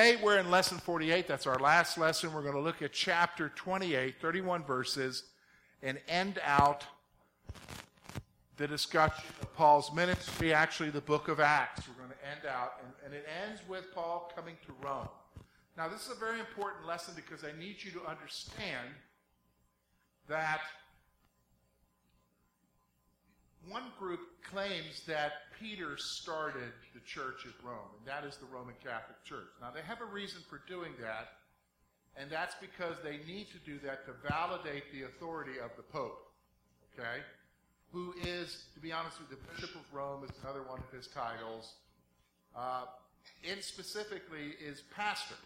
Today we're in lesson 48. That's our last lesson. We're going to look at chapter 28, 31 verses, and end out the discussion of Paul's ministry, actually the book of Acts. We're going to end out, and, and it ends with Paul coming to Rome. Now, this is a very important lesson because I need you to understand that one group claims that Peter started the church at Rome, and that is the Roman Catholic Church. Now, they have a reason for doing that, and that's because they need to do that to validate the authority of the Pope, okay? Who is, to be honest with you, the Bishop of Rome is another one of his titles. Uh, and specifically is pastor.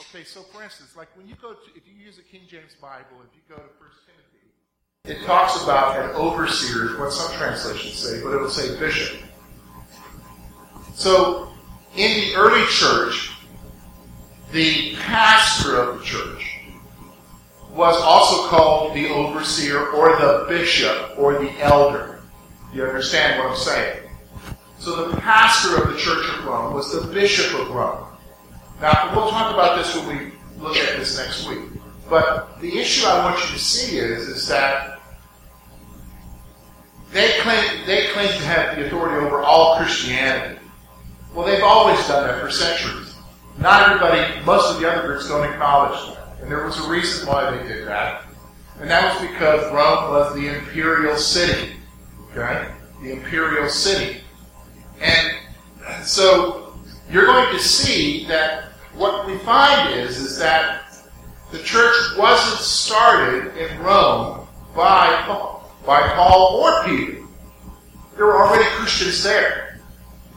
Okay, so for instance, like when you go to, if you use a King James Bible, if you go to First Timothy, it talks about an overseer, what some translations say, but it will say bishop. So in the early church, the pastor of the church was also called the overseer or the bishop or the elder. You understand what I'm saying? So the pastor of the church of Rome was the bishop of Rome. Now, we'll talk about this when we look at this next week. But the issue I want you to see is, is that they claim, they claim to have the authority over all Christianity. Well, they've always done that for centuries. Not everybody, most of the other groups don't acknowledge that. And there was a reason why they did that. And that was because Rome was the imperial city. Okay? The imperial city. And so you're going to see that what we find is, is that the church wasn't started in Rome by Paul, by Paul or Peter. There were already Christians there.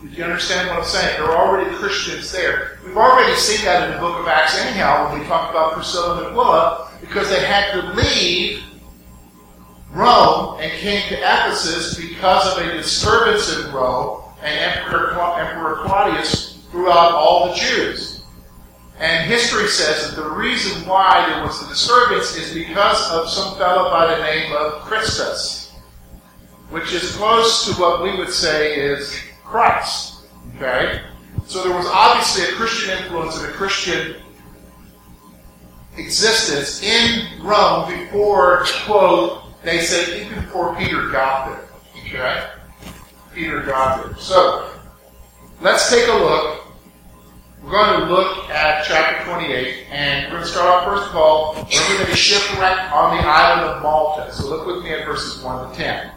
Did you understand what I'm saying? There were already Christians there. We've already seen that in the book of Acts anyhow when we talk about Priscilla and Aquila because they had to leave Rome and came to Ephesus because of a disturbance in Rome and Emperor, Emperor Claudius threw out all the Jews. And history says that the reason why there was a disturbance is because of some fellow by the name of Christus, which is close to what we would say is Christ. Okay? So there was obviously a Christian influence and a Christian existence in Rome before, quote, they say even before Peter got there. Okay? Peter got there. So, let's take a look we're going to look at chapter 28, and we're going to start off first of all, we're going to shipwreck on the island of Malta. So look with me at verses 1 to 10.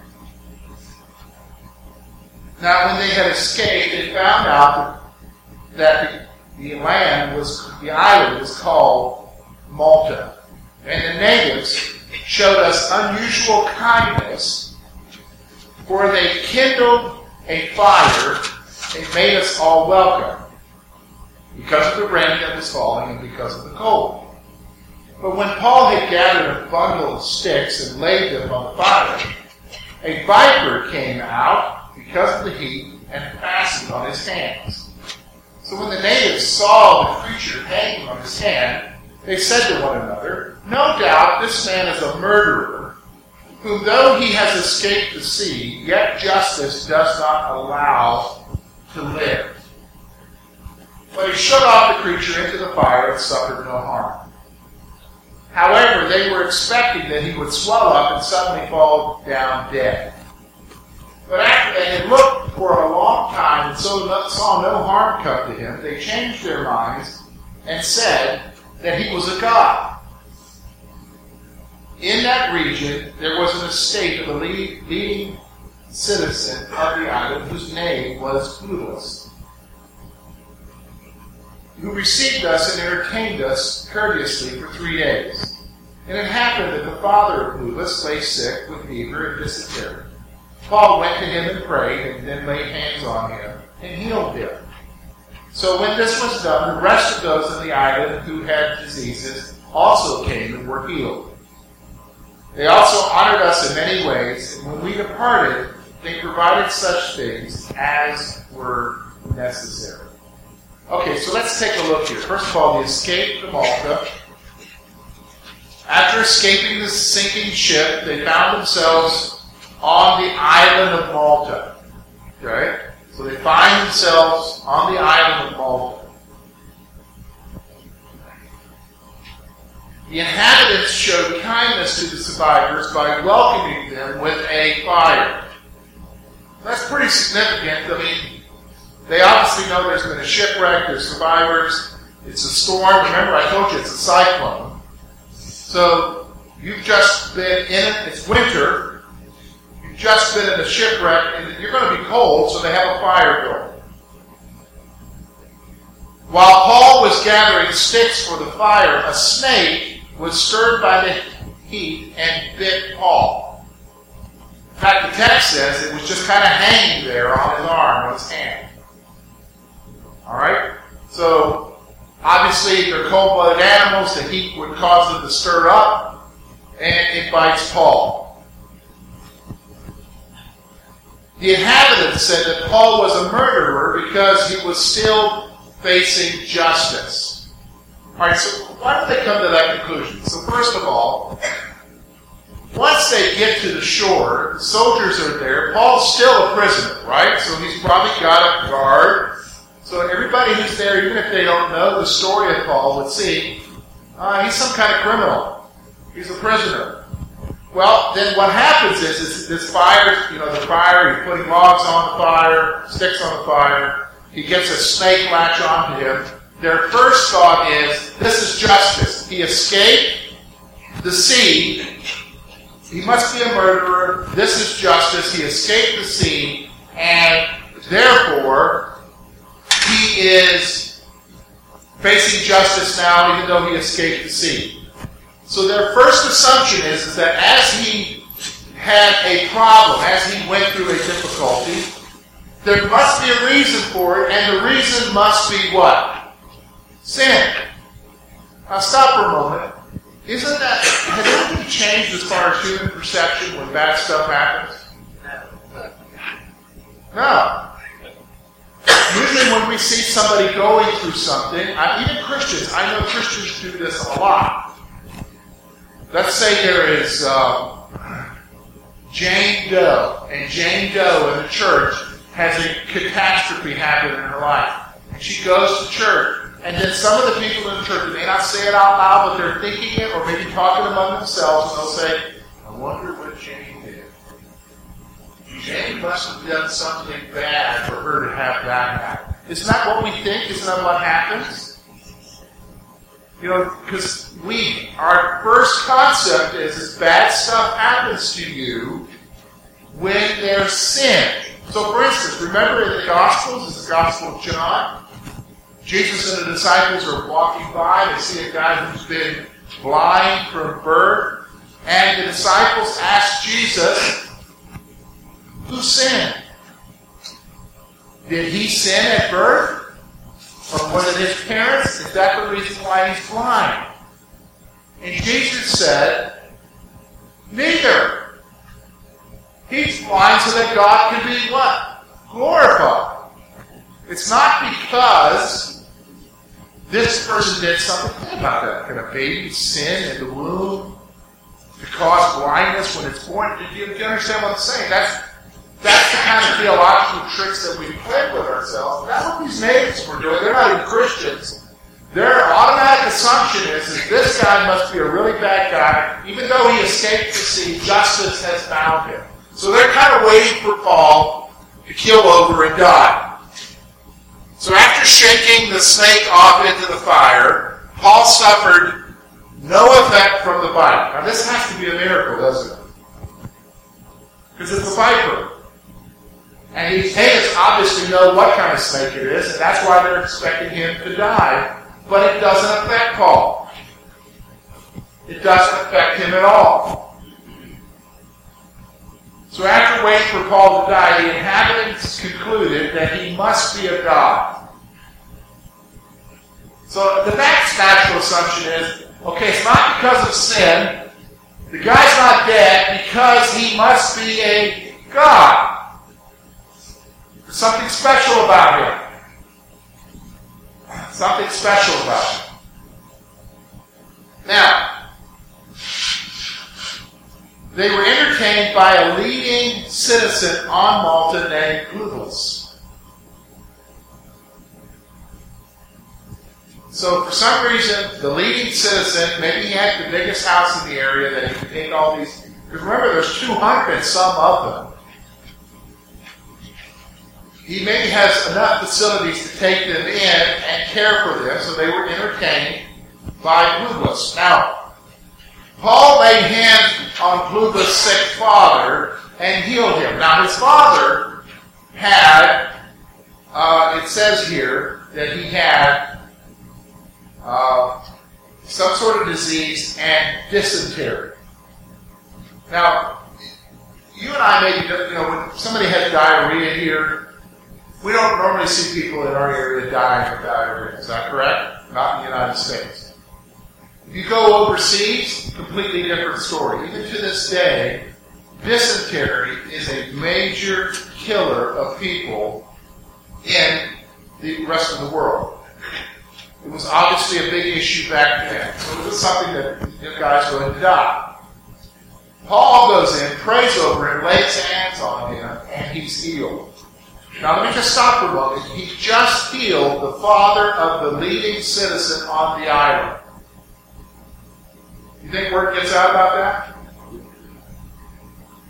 Now, when they had escaped, they found out that the, the land was, the island was called Malta. And the natives showed us unusual kindness, for they kindled a fire and made us all welcome because of the rain that was falling and because of the cold. But when Paul had gathered a bundle of sticks and laid them on the fire, a viper came out because of the heat and fastened on his hands. So when the natives saw the creature hanging on his hand, they said to one another, No doubt this man is a murderer, whom though he has escaped the sea, yet justice does not allow to live. But he shut off the creature into the fire and suffered no harm. However, they were expecting that he would swell up and suddenly fall down dead. But after they had looked for a long time and so saw no harm come to him, they changed their minds and said that he was a god. In that region, there was an estate of a leading citizen of the island whose name was Publius who received us and entertained us courteously for three days. And it happened that the father of Publius lay sick with fever and dysentery. Paul went to him and prayed, and then laid hands on him and healed him. So when this was done, the rest of those in the island who had diseases also came and were healed. They also honored us in many ways, and when we departed, they provided such things as were necessary. Okay, so let's take a look here. First of all, the escape to Malta. After escaping the sinking ship, they found themselves on the island of Malta. Okay? So they find themselves on the island of Malta. The inhabitants showed kindness to the survivors by welcoming them with a fire. That's pretty significant. I mean, they obviously know there's been a shipwreck, there's survivors, it's a storm. Remember, I told you it's a cyclone. So you've just been in it, it's winter, you've just been in a shipwreck, and you're going to be cold, so they have a fire going. While Paul was gathering sticks for the fire, a snake was stirred by the heat and bit Paul. In fact, the text says it was just kind of hanging there on his arm, on his hand. Alright? So, obviously, if they're cold blooded animals. The heat would cause them to stir up, and it bites Paul. The inhabitants said that Paul was a murderer because he was still facing justice. All right, so why did they come to that conclusion? So first of all, once they get to the shore, the soldiers are there. Paul's still a prisoner, right? So he's probably got a guard. So everybody who's there, even if they don't know the story of Paul, would see uh, he's some kind of criminal. He's a prisoner. Well, then what happens is, is this fire, you know, the fire, he's putting logs on the fire, sticks on the fire. He gets a snake latch onto him. Their first thought is, this is justice. He escaped the sea. He must be a murderer. This is justice. He escaped the sea. And therefore, he is facing justice now, even though he escaped the sea. So their first assumption is, is that as he had a problem, as he went through a difficulty, there must be a reason for it, and the reason must be what? Sin. Now stop for a moment. Isn't that, has anything changed as far as human perception when bad stuff happens? No. Usually when we see somebody going through something, I, even Christians, I know Christians do this a lot. Let's say there is um, Jane Doe, and Jane Doe in the church has a catastrophe happen in her life. And she goes to church, and then some of the people in the church, they may not say it out loud, but they're thinking it or maybe talking among themselves, and they'll say, I wonder what Jane did. Jane must have done something bad for her to have that happen. Isn't that what we think? Isn't that what happens? You know, because we, our first concept is, is bad stuff happens to you when there's sin. So, for instance, remember in the Gospels, is the Gospel of John, Jesus and the disciples are walking by. They see a guy who's been blind from birth. And the disciples ask Jesus, Who sinned? Did he sin at birth? Or was it his parents? Is that the reason why he's blind? And Jesus said, Neither. He's blind so that God can be what? Glorified. It's not because this person did something. Think about that. Can a baby sin in the womb to cause blindness when it's born? Do you, do you understand what I'm saying? That's that's the kind of theological tricks that we play with ourselves. That's what these natives were doing. They're not even Christians. Their automatic assumption is that this guy must be a really bad guy. Even though he escaped the sea, justice has found him. So they're kind of waiting for Paul to kill over and die. So after shaking the snake off into the fire, Paul suffered no effect from the bite. Now this has to be a miracle, doesn't it? Because it's a viper. And he, they obviously know what kind of snake it is, and that's why they're expecting him to die. But it doesn't affect Paul. It doesn't affect him at all. So after waiting for Paul to die, the inhabitants concluded that he must be a god. So the next natural assumption is, okay, it's not because of sin. The guy's not dead because he must be a god. There's something special about him. Something special about him. Now, they were entertained by a leading citizen on Malta named Publius. So for some reason, the leading citizen, maybe he had the biggest house in the area that he could take all these. Because remember, there's 200 some of them. He maybe has enough facilities to take them in and care for them, so they were entertained by Publius. Now, Paul laid hands on Publius' sick father and healed him. Now, his father had, uh, it says here that he had uh, some sort of disease and dysentery. Now, you and I maybe, you know, when somebody has diarrhea here, we don't normally see people in our area dying of diarrhea. Is that correct? Not in the United States. If you go overseas, completely different story. Even to this day, dysentery is a major killer of people in the rest of the world. It was obviously a big issue back then. So it was something that guys going to die. Paul goes in, prays over him, lays hands on him, and he's healed. Now let me just stop for a moment. He just healed the father of the leading citizen on the island. You think word gets out about that?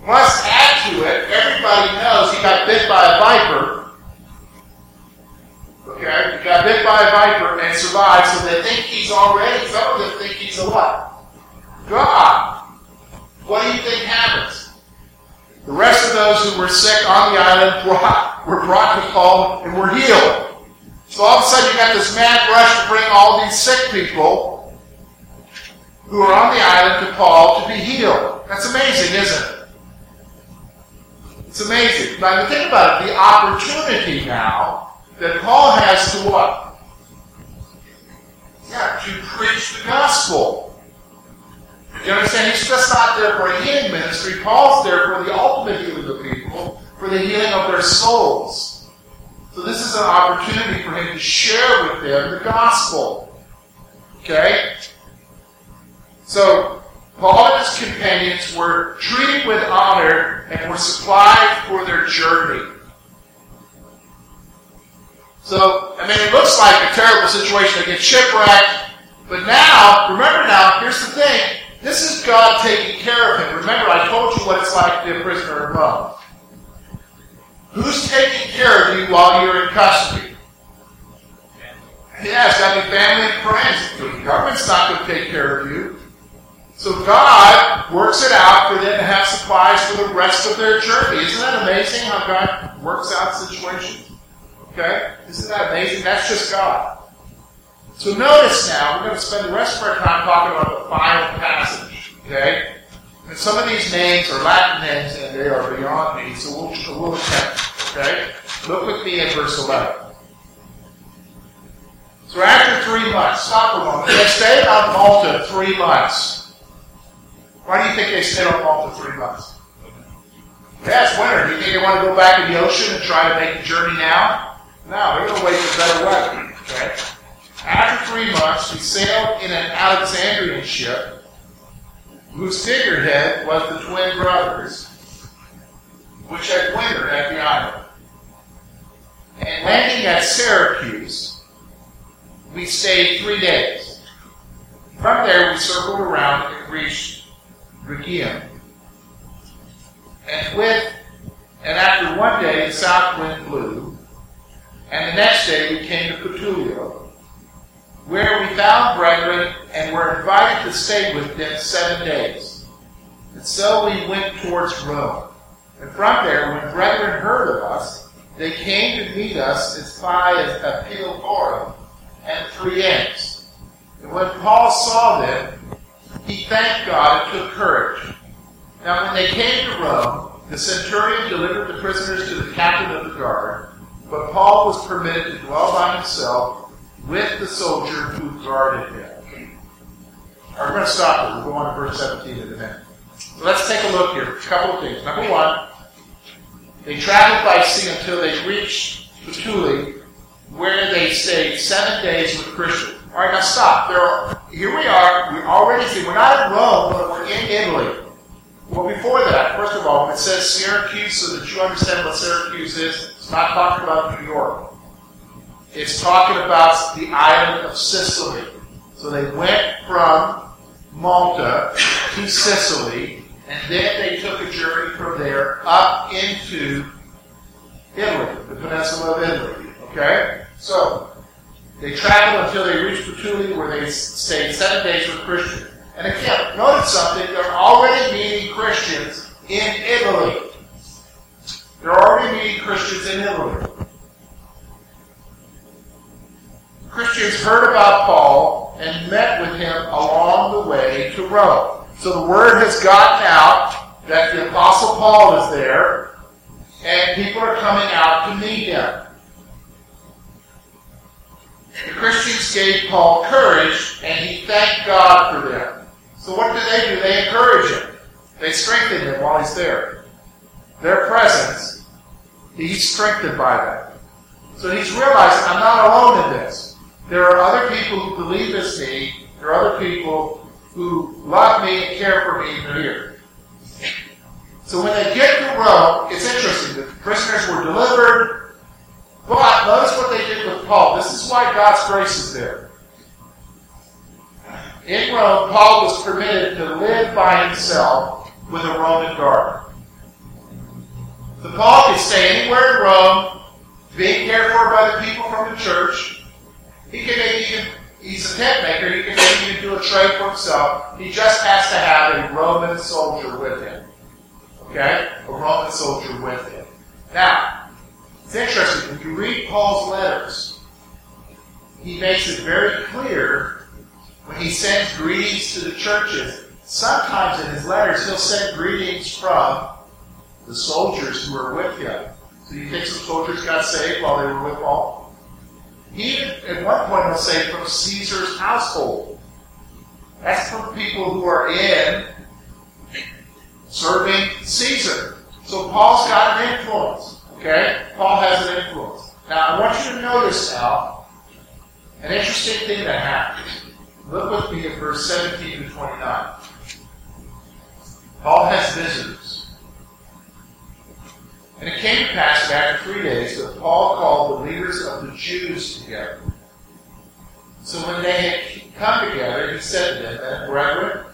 Plus, add to it, everybody knows he got bit by a viper. Okay? He got bit by a viper and survived, so they think he's already, some of them think he's a what? God. What do you think happens? The rest of those who were sick on the island brought, were brought to Paul and were healed. So all of a sudden you got this mad rush to bring all these sick people who are on the island to Paul to be healed. That's amazing, isn't it? It's amazing. Now, think about it. The opportunity now that Paul has to what? Yeah, to preach the gospel. You understand? He's just not there for a healing ministry. Paul's there for the ultimate healing of people, for the healing of their souls. So this is an opportunity for him to share with them the gospel. Okay? So, Paul and his companions were treated with honor and were supplied for their journey. So, I mean, it looks like a terrible situation. They get shipwrecked. But now, remember now, here's the thing. This is God taking care of him. Remember, I told you what it's like to be a prisoner of Rome. Who's taking care of you while you're in custody? Got to be family and friends. The government's not going to take care of you. So God works it out for them to have supplies for the rest of their journey. Isn't that amazing how God works out situations? Okay? Isn't that amazing? That's just God. So notice now, we're going to spend the rest of our time talking about the final passage. Okay? And some of these names are Latin names and they are beyond me, so we'll, we'll attempt. Okay? Look with me at verse 11. So after three months, stop a moment. They stayed on Malta three months. Why do you think they stayed on Malta three months? Yeah, it's winter. Do you think they want to go back in the ocean and try to make the journey now? No, they're going to wait for better weather. Okay? After three months, we sailed in an Alexandrian ship whose figurehead was the twin brothers, which had wintered at the island. And landing at Syracuse, we stayed three days. From there, we circled around and reached Rhegium. And with, and after one day, the south wind blew, and the next day we came to Puteoli, where we found brethren and were invited to stay with them seven days. And so we went towards Rome. And from there, when brethren heard of us, they came to meet us as far as Apollogorum and Phrygians. And when Paul saw them, he thanked God and took courage. Now, when they came to Rome, the centurion delivered the prisoners to the captain of the guard, but Paul was permitted to dwell by himself with the soldier who guarded him. We're going to stop there. We'll go on to verse 17 in a minute. So let's take a look here. A couple of things. Number one, they traveled by sea until they reached Puteoli, where they stayed seven days with Christians. All right, now stop. There are, here we are. We already see we're not in Rome, but we're in Italy. Well, before that, first of all, it says Syracuse, so that you understand what Syracuse is, it's not talking about New York. It's talking about the island of Sicily. So they went from Malta to Sicily, and then they took a journey from there up into Italy, the peninsula of Italy. Okay? So, they traveled until they reached Puteoli, where they stayed seven days with Christians. And again, notice something, they're already meeting Christians in Italy. They're already meeting Christians in Italy. Christians heard about Paul and met with him along the way to Rome. So the word has gotten out that the Apostle Paul is there, and people are coming out to meet him. The Christians gave Paul courage, and he thanked God for them. So what do they do? They encourage him. They strengthen him while he's there. Their presence, he's strengthened by that. So he's realizing, I'm not alone in this. There are other people who believe as me. There are other people who love me and care for me here. So when they get to Rome, it's interesting. The prisoners were delivered. But notice what they did with Paul. This is why God's grace is there. In Rome, Paul was permitted to live by himself with a Roman guard. So Paul could stay anywhere in Rome, being cared for by the people from the church. He can maybe even, he's a tent maker, he can maybe even do a trade for himself. He just has to have a Roman soldier with him. Okay? A Roman soldier with him. Now, it's interesting, when you read Paul's letters, he makes it very clear when he sends greetings to the churches. Sometimes in his letters, he'll send greetings from the soldiers who were with him. So you think some soldiers got saved while they were with Paul? He at one point will say from Caesar's household. That's from people who are in serving Caesar. So Paul's got an influence. Okay? Paul has an influence. Now I want you to notice now an interesting thing that happens. Look with me at verse 17 to 29. Paul has visitors. And it came to pass after three days that Paul called the leaders of the Jews together. So when they had come together, he said to them, Brethren,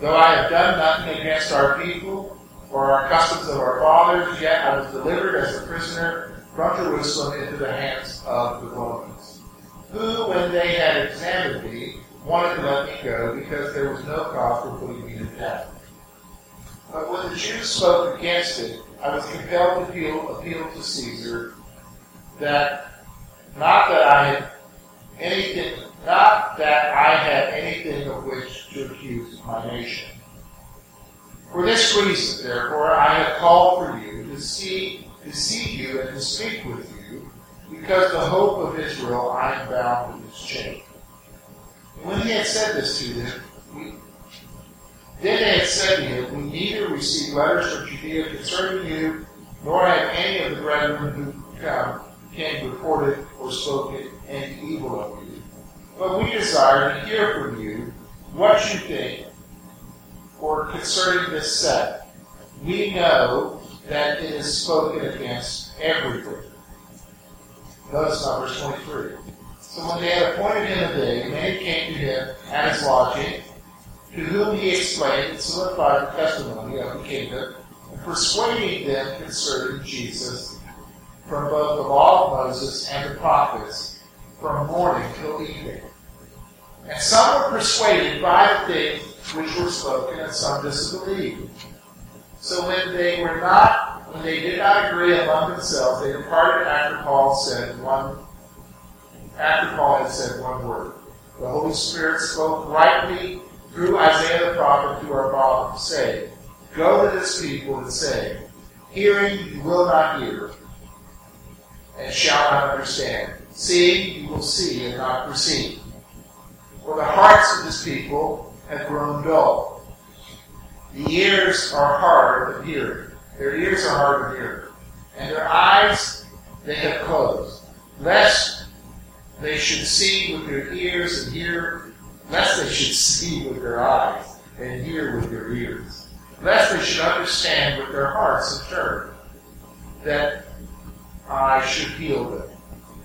though I have done nothing against our people or our customs of our fathers, yet I was delivered as a prisoner from Jerusalem into the hands of the Romans, who, when they had examined me, wanted to let me go because there was no cause for putting me to death. But when the Jews spoke against it, I was compelled to appeal, appeal to Caesar that not that I had anything, not that I had anything of which to accuse my nation. For this reason, therefore, I have called for you to see to see you and to speak with you, because the hope of Israel I am bound with this chain. When he had said this to them, then they had said to him, We neither received letters from Judea concerning you, nor have any of the brethren who come came reported or spoken any evil of you. But we desire to hear from you what you think, for concerning this sect. We know that it is spoken against everything. Notice now verse 23. So when they had appointed him a day, many came to him at his lodging, to whom he explained and solidified the testimony of the kingdom, and persuading them concerning Jesus from both the law of Moses and the prophets, from morning till evening. And some were persuaded by the things which were spoken, and some disbelieved. So when they were not, when they did not agree among themselves, they departed after Paul said one, after Paul had said one word. The Holy Spirit spoke rightly through Isaiah the prophet to our fathers, saying, Go to this people and say, Hearing you will not hear, and shall not understand. Seeing you will see and not perceive. For the hearts of this people have grown dull. The ears are hard of hearing. Their ears are hard of hearing. And their eyes they have closed, lest they should see with their ears and hear, lest they should see with their eyes and hear with their ears, lest they should understand with their hearts and turn, that I should heal them.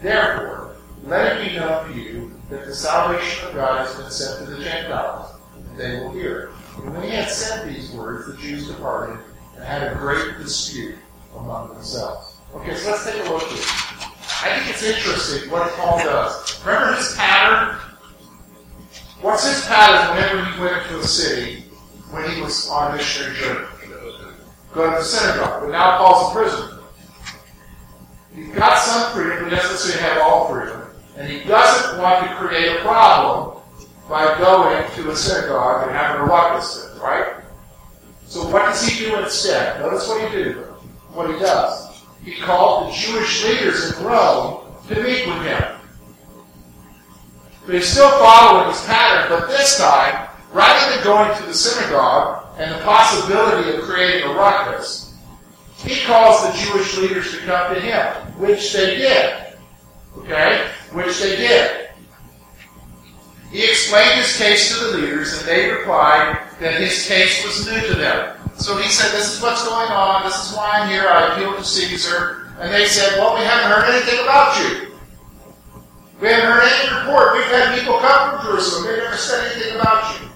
Therefore, let it be known to you that the salvation of God has been sent to the Gentiles, and they will hear. And when he had said these words, the Jews departed and had a great dispute among themselves. Okay, so let's take a look here. I think it's interesting what Paul does. Remember his pattern? What's his pattern whenever he went into a city when he was on a missionary journey? Go to the synagogue. But now Paul's a prison. He's got some freedom, but doesn't necessarily have all freedom. And he doesn't want to create a problem by going to a synagogue and having a ruckus there, right? So what does he do instead? Notice what he do. What he does. He called the Jewish leaders in Rome to meet with him. But he's still following his pattern, but this time, rather than going to the synagogue and the possibility of creating a ruckus, he calls the Jewish leaders to come to him, which they did. Okay? Which they did. He explained his case to the leaders, and they replied that his case was new to them. So he said, This is what's going on. This is why I'm here. I appeal to Caesar. And they said, Well, we haven't heard anything about you. We haven't heard any report. We've had people come from Jerusalem. They never said anything about you.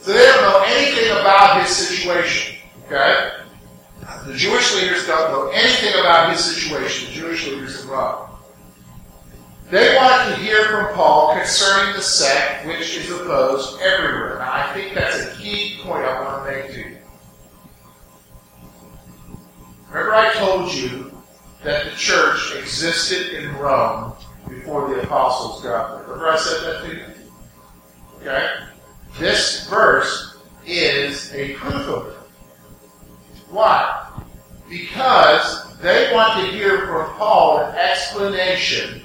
So they don't know anything about his situation. Okay? The Jewish leaders don't know anything about his situation, the Jewish leaders in Rome. They wanted to hear from Paul concerning the sect which is opposed everywhere. Now, I think that's a key point I want to make to you. Remember, I told you that the church existed in Rome before the apostles got there. Remember, I said that to you? Okay? This verse is a proof of it. Why? Because they want to hear from Paul an explanation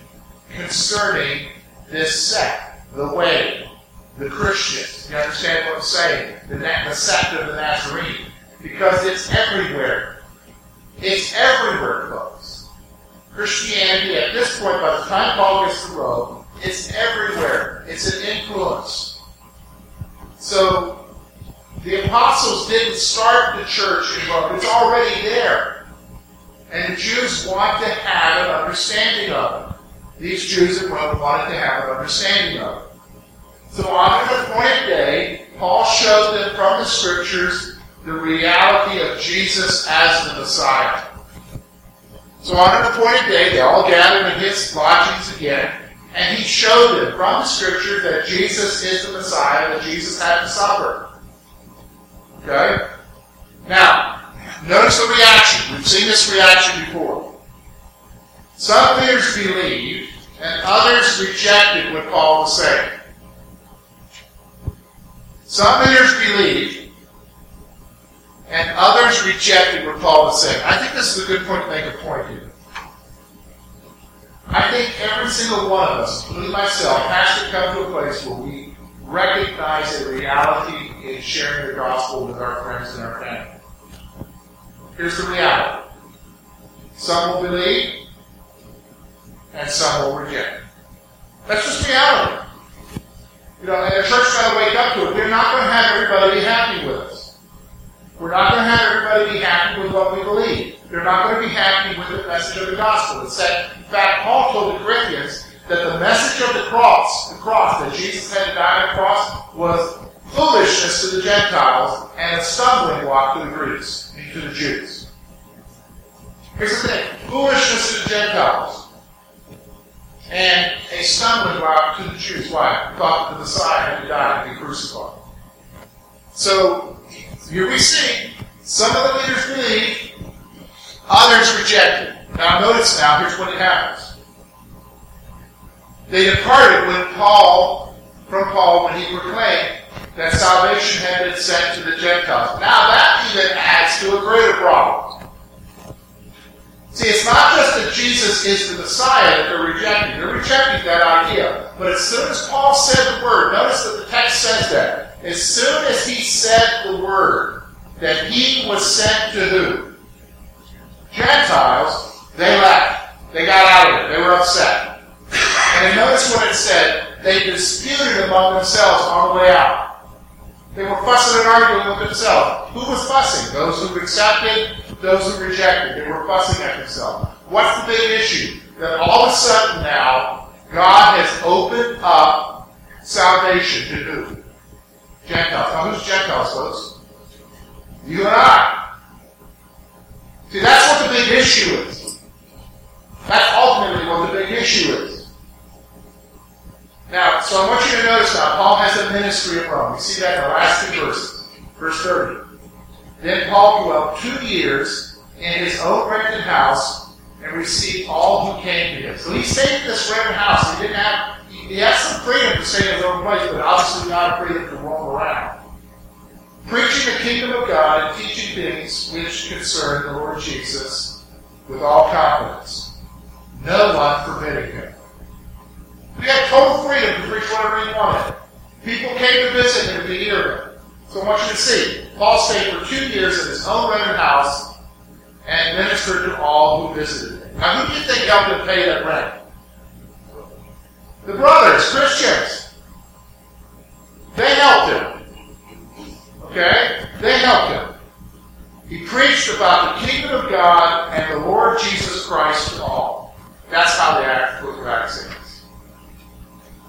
concerning this sect, the way, the Christians. You understand what I'm saying? The, the sect of the Nazarene. Because it's everywhere. It's everywhere, folks. Christianity, at this point, by the time Paul gets to Rome, it's everywhere. It's an influence. So, the apostles didn't start the church in Rome. It's already there. And the Jews want to have an understanding of it. These Jews in Rome wanted to have an understanding of it. So on an appointed day, Paul showed them from the scriptures the reality of Jesus as the Messiah. So on an appointed day, they all gathered in his lodgings again, and he showed them from the scripture that Jesus is the Messiah, that Jesus had to suffer. Okay? Now, notice the reaction. We've seen this reaction before. Some leaders believed, and others rejected what Paul was saying. Some leaders believed, and others rejected what Paul was saying. I think this is a good point to make a point here. I think every single one of us, including myself, has to come to a place where we recognize a reality in sharing the gospel with our friends and our family. Here's the reality. Some will believe, and some will reject. That's just reality. You know, and the church's got to wake up to it. We're not going to have everybody be happy with us. We're not going to have everybody be happy with what we believe. They're not going to be happy with the message of the gospel. In fact, Paul told the Corinthians that the message of the cross, the cross, that Jesus had to die on the cross, was foolishness to the Gentiles and a stumbling block to the Greeks, and to the Jews. Here's the thing foolishness to the Gentiles and a stumbling block to the Jews. Why? Thought that the Messiah had to die and be crucified. So here we see some of the leaders believe, others rejected. Now notice now, here's what it happens. They departed when Paul, from Paul, when he proclaimed that salvation had been sent to the Gentiles. Now that even adds to a greater problem. See, it's not just that Jesus is the Messiah that they're rejecting. They're rejecting that idea. But as soon as Paul said the word, notice that the text says that. As soon as he said the word, that he was sent to who? Gentiles, they left. They got out of it. They were upset. And notice what it said. They disputed among themselves on the way out. They were fussing and arguing with themselves. Who was fussing? Those who accepted, those who rejected. They were fussing at themselves. What's the big issue? That all of a sudden now, God has opened up salvation to who? Gentiles. Now, who's Gentiles, folks? You and I. See, that's what the big issue is. That's ultimately what the big issue is. Now, so I want you to notice now, Paul has a ministry of Rome. We see that in the last two verses. Verse 30. Then Paul dwelt two years in his own rented house and received all who came to him. So he stayed in this rented house. He didn't have he had some freedom to stay in his own place, but obviously not freedom to around. Preaching the kingdom of God and teaching things which concern the Lord Jesus with all confidence. No one forbidding him. He had total freedom to preach whatever he wanted. People came to visit him to hear him. So I want you to see, Paul stayed for two years in his own rented house and ministered to all who visited him. Now, who do you think helped him pay that rent? The brothers, Christians. They helped him. Okay? They helped him. He preached about the kingdom of God and the Lord Jesus Christ to all. That's how the act, book of Acts